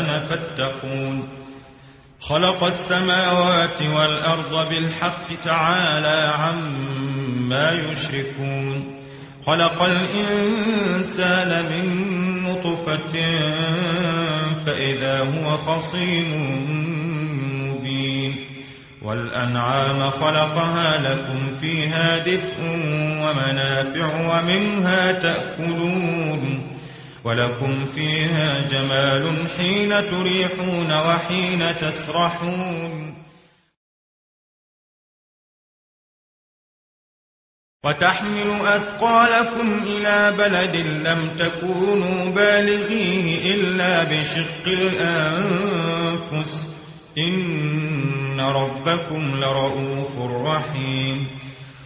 أنا فاتقون. خلق السماوات والأرض بالحق تعالى عما يشركون. خلق الإنسان من نطفة فإذا هو خصيم مبين. والأنعام خلقها لكم فيها دفء ومنافع ومنها تأكلون. ولكم فيها جمال حين تريحون وحين تسرحون. وتحمل أثقالكم إلى بلد لم تكونوا بالغيه إلا بشق الأنفس. إن ربكم لرؤوف رحيم.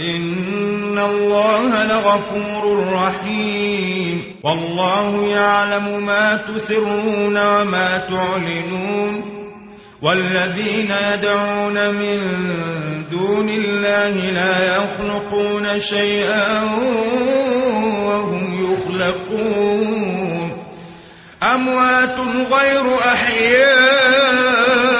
إن الله لغفور رحيم. والله يعلم ما تسرون وما تعلنون. والذين يدعون من دون الله لا يخلقون شيئا وهم يخلقون. أموات غير أحياء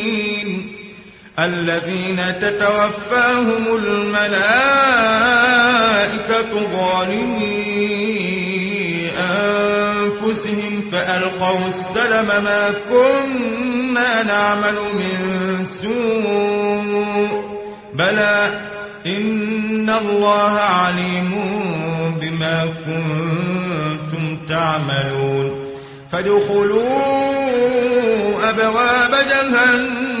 الذين تتوفاهم الملائكة ظالمي أنفسهم فألقوا السلم ما كنا نعمل من سوء بلى إن الله عليم بما كنتم تعملون فادخلوا أبواب جهنم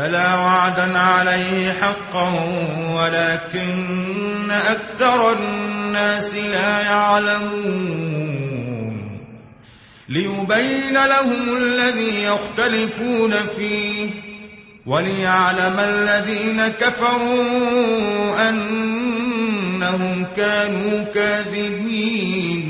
بلى وعدا عليه حقا ولكن أكثر الناس لا يعلمون. ليبين لهم الذي يختلفون فيه وليعلم الذين كفروا أنهم كانوا كاذبين.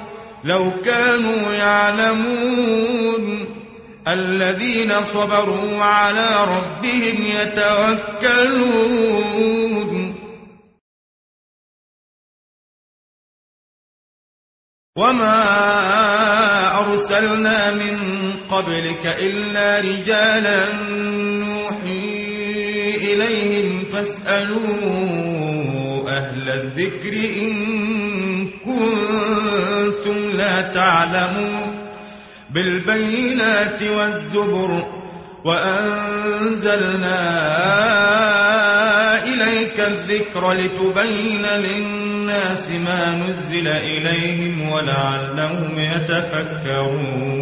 لو كانوا يعلمون الذين صبروا على ربهم يتوكلون. وما أرسلنا من قبلك إلا رجالا نوحي إليهم فاسألوا أهل الذكر إن كنتم تعلمون بالبينات والزبر وأنزلنا إليك الذكر لتبين للناس ما نزل إليهم ولعلهم يتفكرون.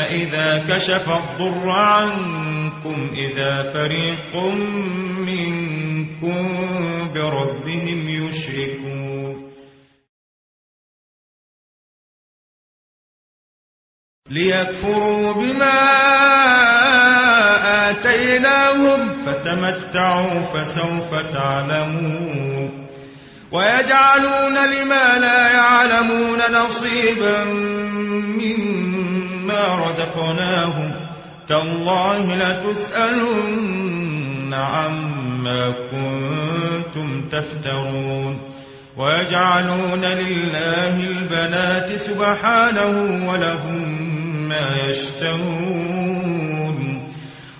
إذا كشف الضر عنكم إذا فريق منكم بربهم يشركون. ليكفروا بما آتيناهم فتمتعوا فسوف تعلمون. ويجعلون لما لا يعلمون نصيبا مما رزقناهم تالله لتسألن عما كنتم تفترون ويجعلون لله البنات سبحانه ولهم ما يشتهون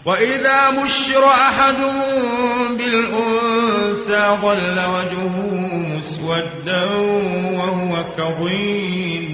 وإذا بشر أحدهم بالأنثى ظل وجهه مسودا وهو كظيم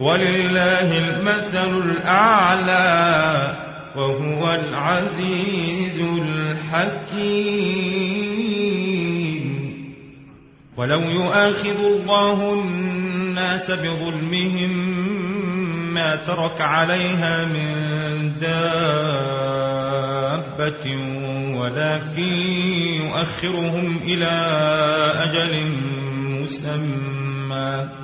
ولله المثل الأعلى وهو العزيز الحكيم. ولو يؤاخذ الله الناس بظلمهم ما ترك عليها من دابة ولكن يؤخرهم إلى أجل مسمى.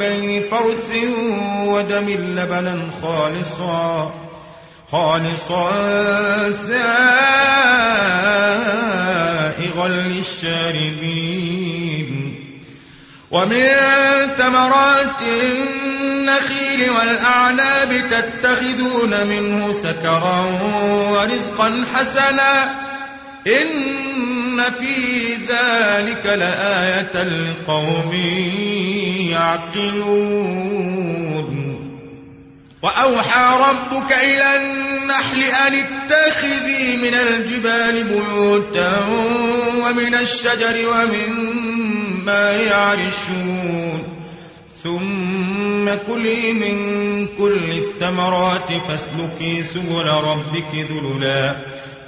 بين فرث ودم لبنا خالصا خالصا سائغا للشاربين. ومن ثمرات النخيل والأعناب تتخذون منه سكرا ورزقا حسنا. إن في ذلك لآية لقوم يعقلون. وأوحى ربك إلى النحل أن اتخذي من الجبال بيوتا ومن الشجر ومما يعرشون. ثم كلي من كل الثمرات فاسلكي سبل ربك ذللا.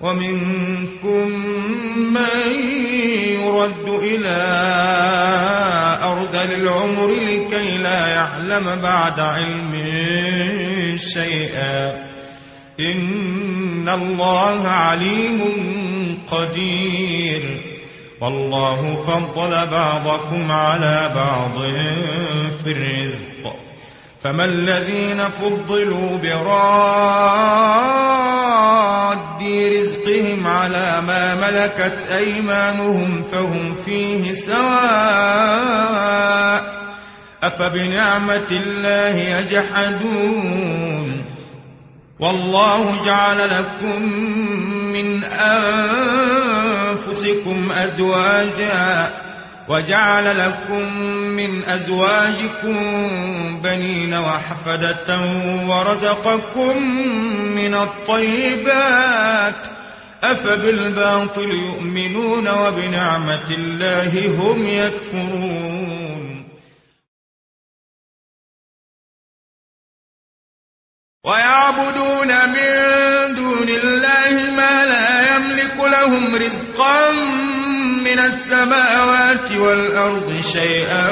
ومنكم من يرد إلى أرض العمر لكي لا يعلم بعد علم شيئا. إن الله عليم قدير. والله فضل بعضكم على بعض في الرزق. فما الذين فضلوا براد رزقهم على ما ملكت أيمانهم فهم فيه سواء أفبنعمة الله يجحدون والله جعل لكم من أنفسكم أزواجا وجعل لكم من أزواجكم بنين وحفدة ورزقكم من الطيبات أفبالباطل يؤمنون وبنعمة الله هم يكفرون. ويعبدون من دون الله ما لا يملك لهم رزقا من السماوات والأرض شيئا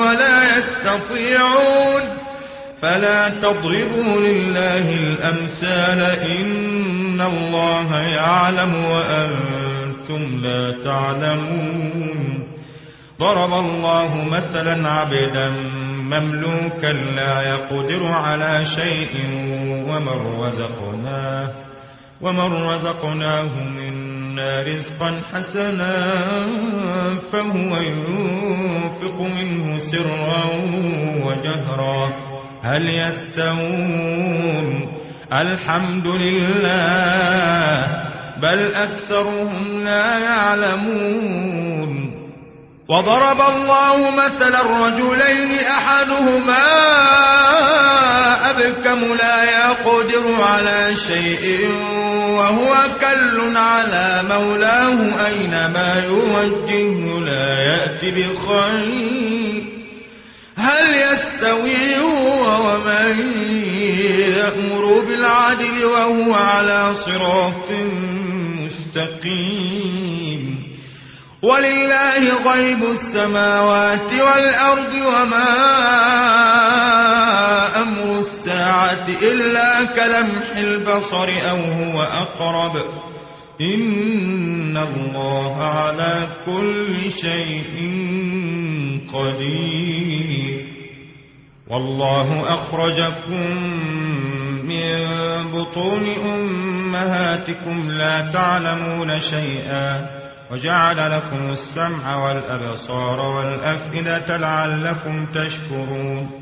ولا يستطيعون فلا تضربوا لله الأمثال إن الله يعلم وأنتم لا تعلمون ضرب الله مثلا عبدا مملوكا لا يقدر على شيء ومن رزقناه ومن رزقناه منا رزقا حسنا فهو ينفق منه سرا وجهرا. هل يستوون؟ الحمد لله بل أكثرهم لا يعلمون. وضرب الله مثلا الرجلين أحدهما أبكم لا يقدر على شيء وهو كل على مولاه أينما يوجهه لا يأتي بخير. هل يستوي هو ومن يأمر بالعدل وهو على صراط مستقيم. ولله غيب السماوات والأرض وما أمر إلا كلمح البصر أو هو أقرب. إن الله على كل شيء قدير. والله أخرجكم من بطون أمهاتكم لا تعلمون شيئا وجعل لكم السمع والأبصار والأفئدة لعلكم تشكرون.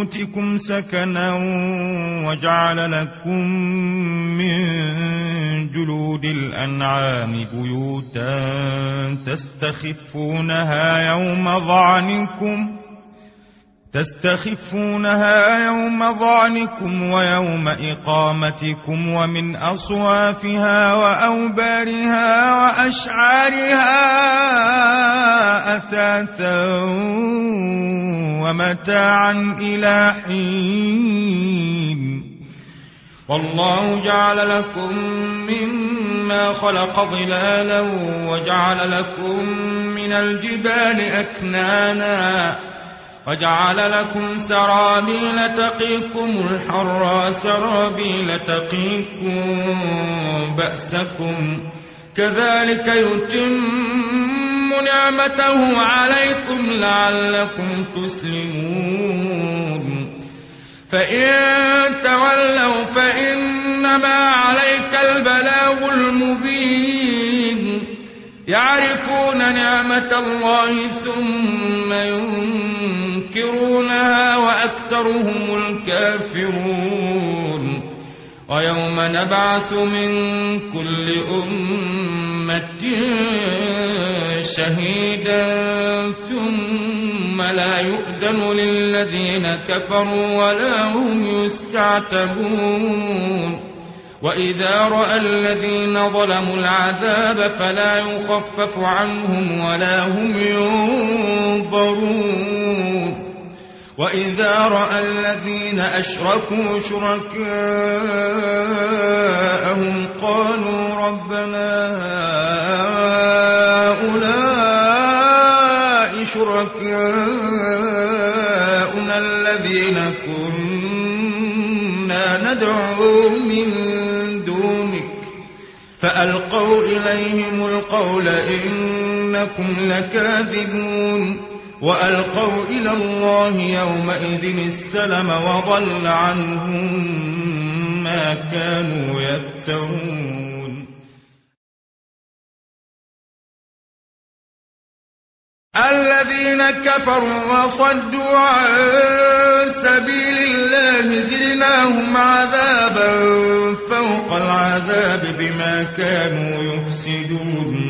بيوتكم سكنا وجعل لكم من جلود الأنعام بيوتا تستخفونها يوم ظعنكم تستخفونها يوم ظعنكم ويوم إقامتكم ومن أصوافها وأوبارها وأشعارها أثاثا ومتاعا إلى حين. والله جعل لكم مما خلق ظلالا وجعل لكم من الجبال أكنانا وجعل لكم سرابيل تقيكم الحر سرابيل تقيكم بأسكم. كذلك يتم نعمته عليكم لعلكم تسلمون. فإن تولوا فإنما عليك البلاغ المبين. يعرفون نعمة الله ثم ينكرونها وأكثرهم الكافرون. ويوم نبعث من كل أمة شهيدا ثم لا يؤذن للذين كفروا ولا هم يستعتبون. وإذا رأى الذين ظلموا العذاب فلا يخفف عنهم ولا هم ينظرون. وإذا رأى الذين أشركوا شركاءهم قالوا ربنا هؤلاء شركاؤنا الذين كنا ندعو من دونك فألقوا إليهم القول إنكم لكاذبون وألقوا إلى الله يومئذ السلم وضل عنهم ما كانوا يفترون. الذين كفروا وصدوا عن سبيل الله زدناهم عذابا فوق العذاب بما كانوا يفسدون.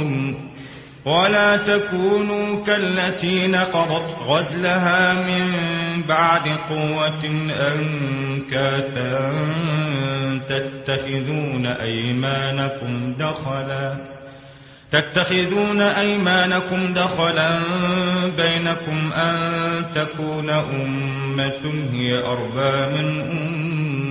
ولا تكونوا كالتي نقضت غزلها من بعد قوة أنكاثا تتخذون أيمانكم دخلا تتخذون أيمانكم دخلا بينكم أن تكون أمة هي أربى من أمة.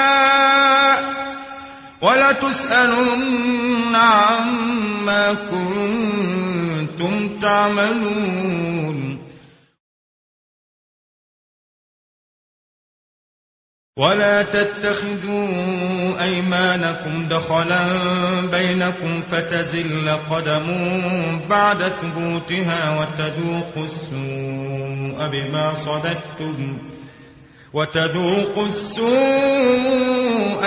ولتسألن عما كنتم تعملون. ولا تتخذوا أيمانكم دخلا بينكم فتزل قدم بعد ثبوتها وتذوقوا السوء بما صددتم. وتذوقوا السوء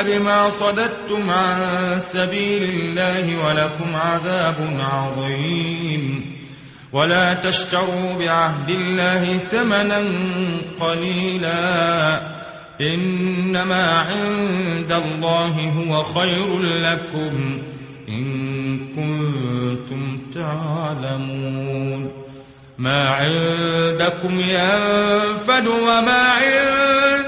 بما صددتم عن سبيل الله ولكم عذاب عظيم. ولا تشتروا بعهد الله ثمنا قليلا. إنما عند الله هو خير لكم إن كنتم تعلمون. ما عندكم ينفد وما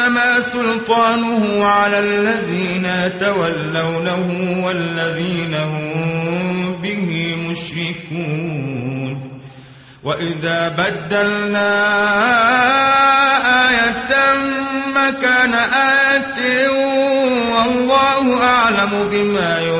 إنما سلطانه على الذين يتولونه والذين هم به مشركون. وإذا بدلنا آية مكان آية والله أعلم بما ينزل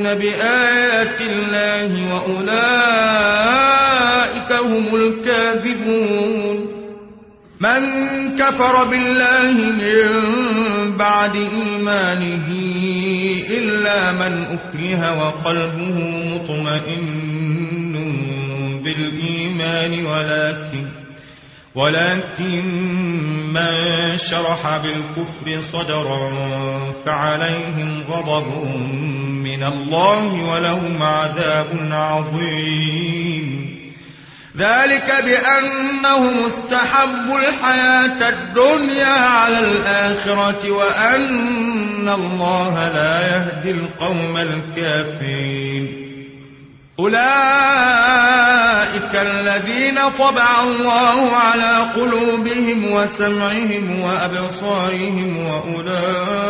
يكفرون بآيات الله وأولئك هم الكاذبون من كفر بالله من بعد إيمانه إلا من أكره وقلبه مطمئن بالإيمان ولكن ولكن من شرح بالكفر صدرا فعليهم غضب من الله ولهم عذاب عظيم. ذلك بأنهم استحبوا الحياة الدنيا على الآخرة وأن الله لا يهدي القوم الكافرين. أولئك الذين طبع الله على قلوبهم وسمعهم وأبصارهم وأولئك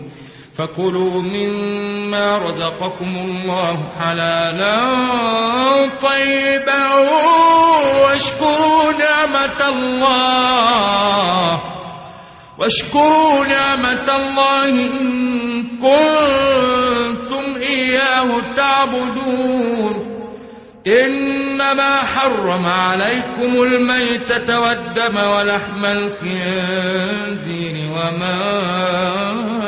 فكلوا مما رزقكم الله حلالا طيبا واشكروا نعمة الله. واشكروا نعمة الله إن كنتم إياه تعبدون. إنما حرم عليكم الميتة والدم ولحم الخنزير وما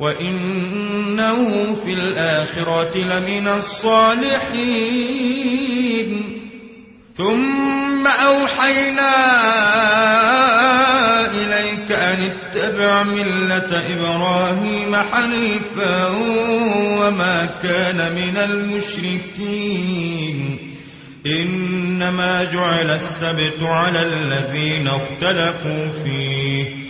وإنه في الآخرة لمن الصالحين ثم أوحينا إليك أن اتبع ملة إبراهيم حنيفا وما كان من المشركين إنما جعل السبت على الذين اختلفوا فيه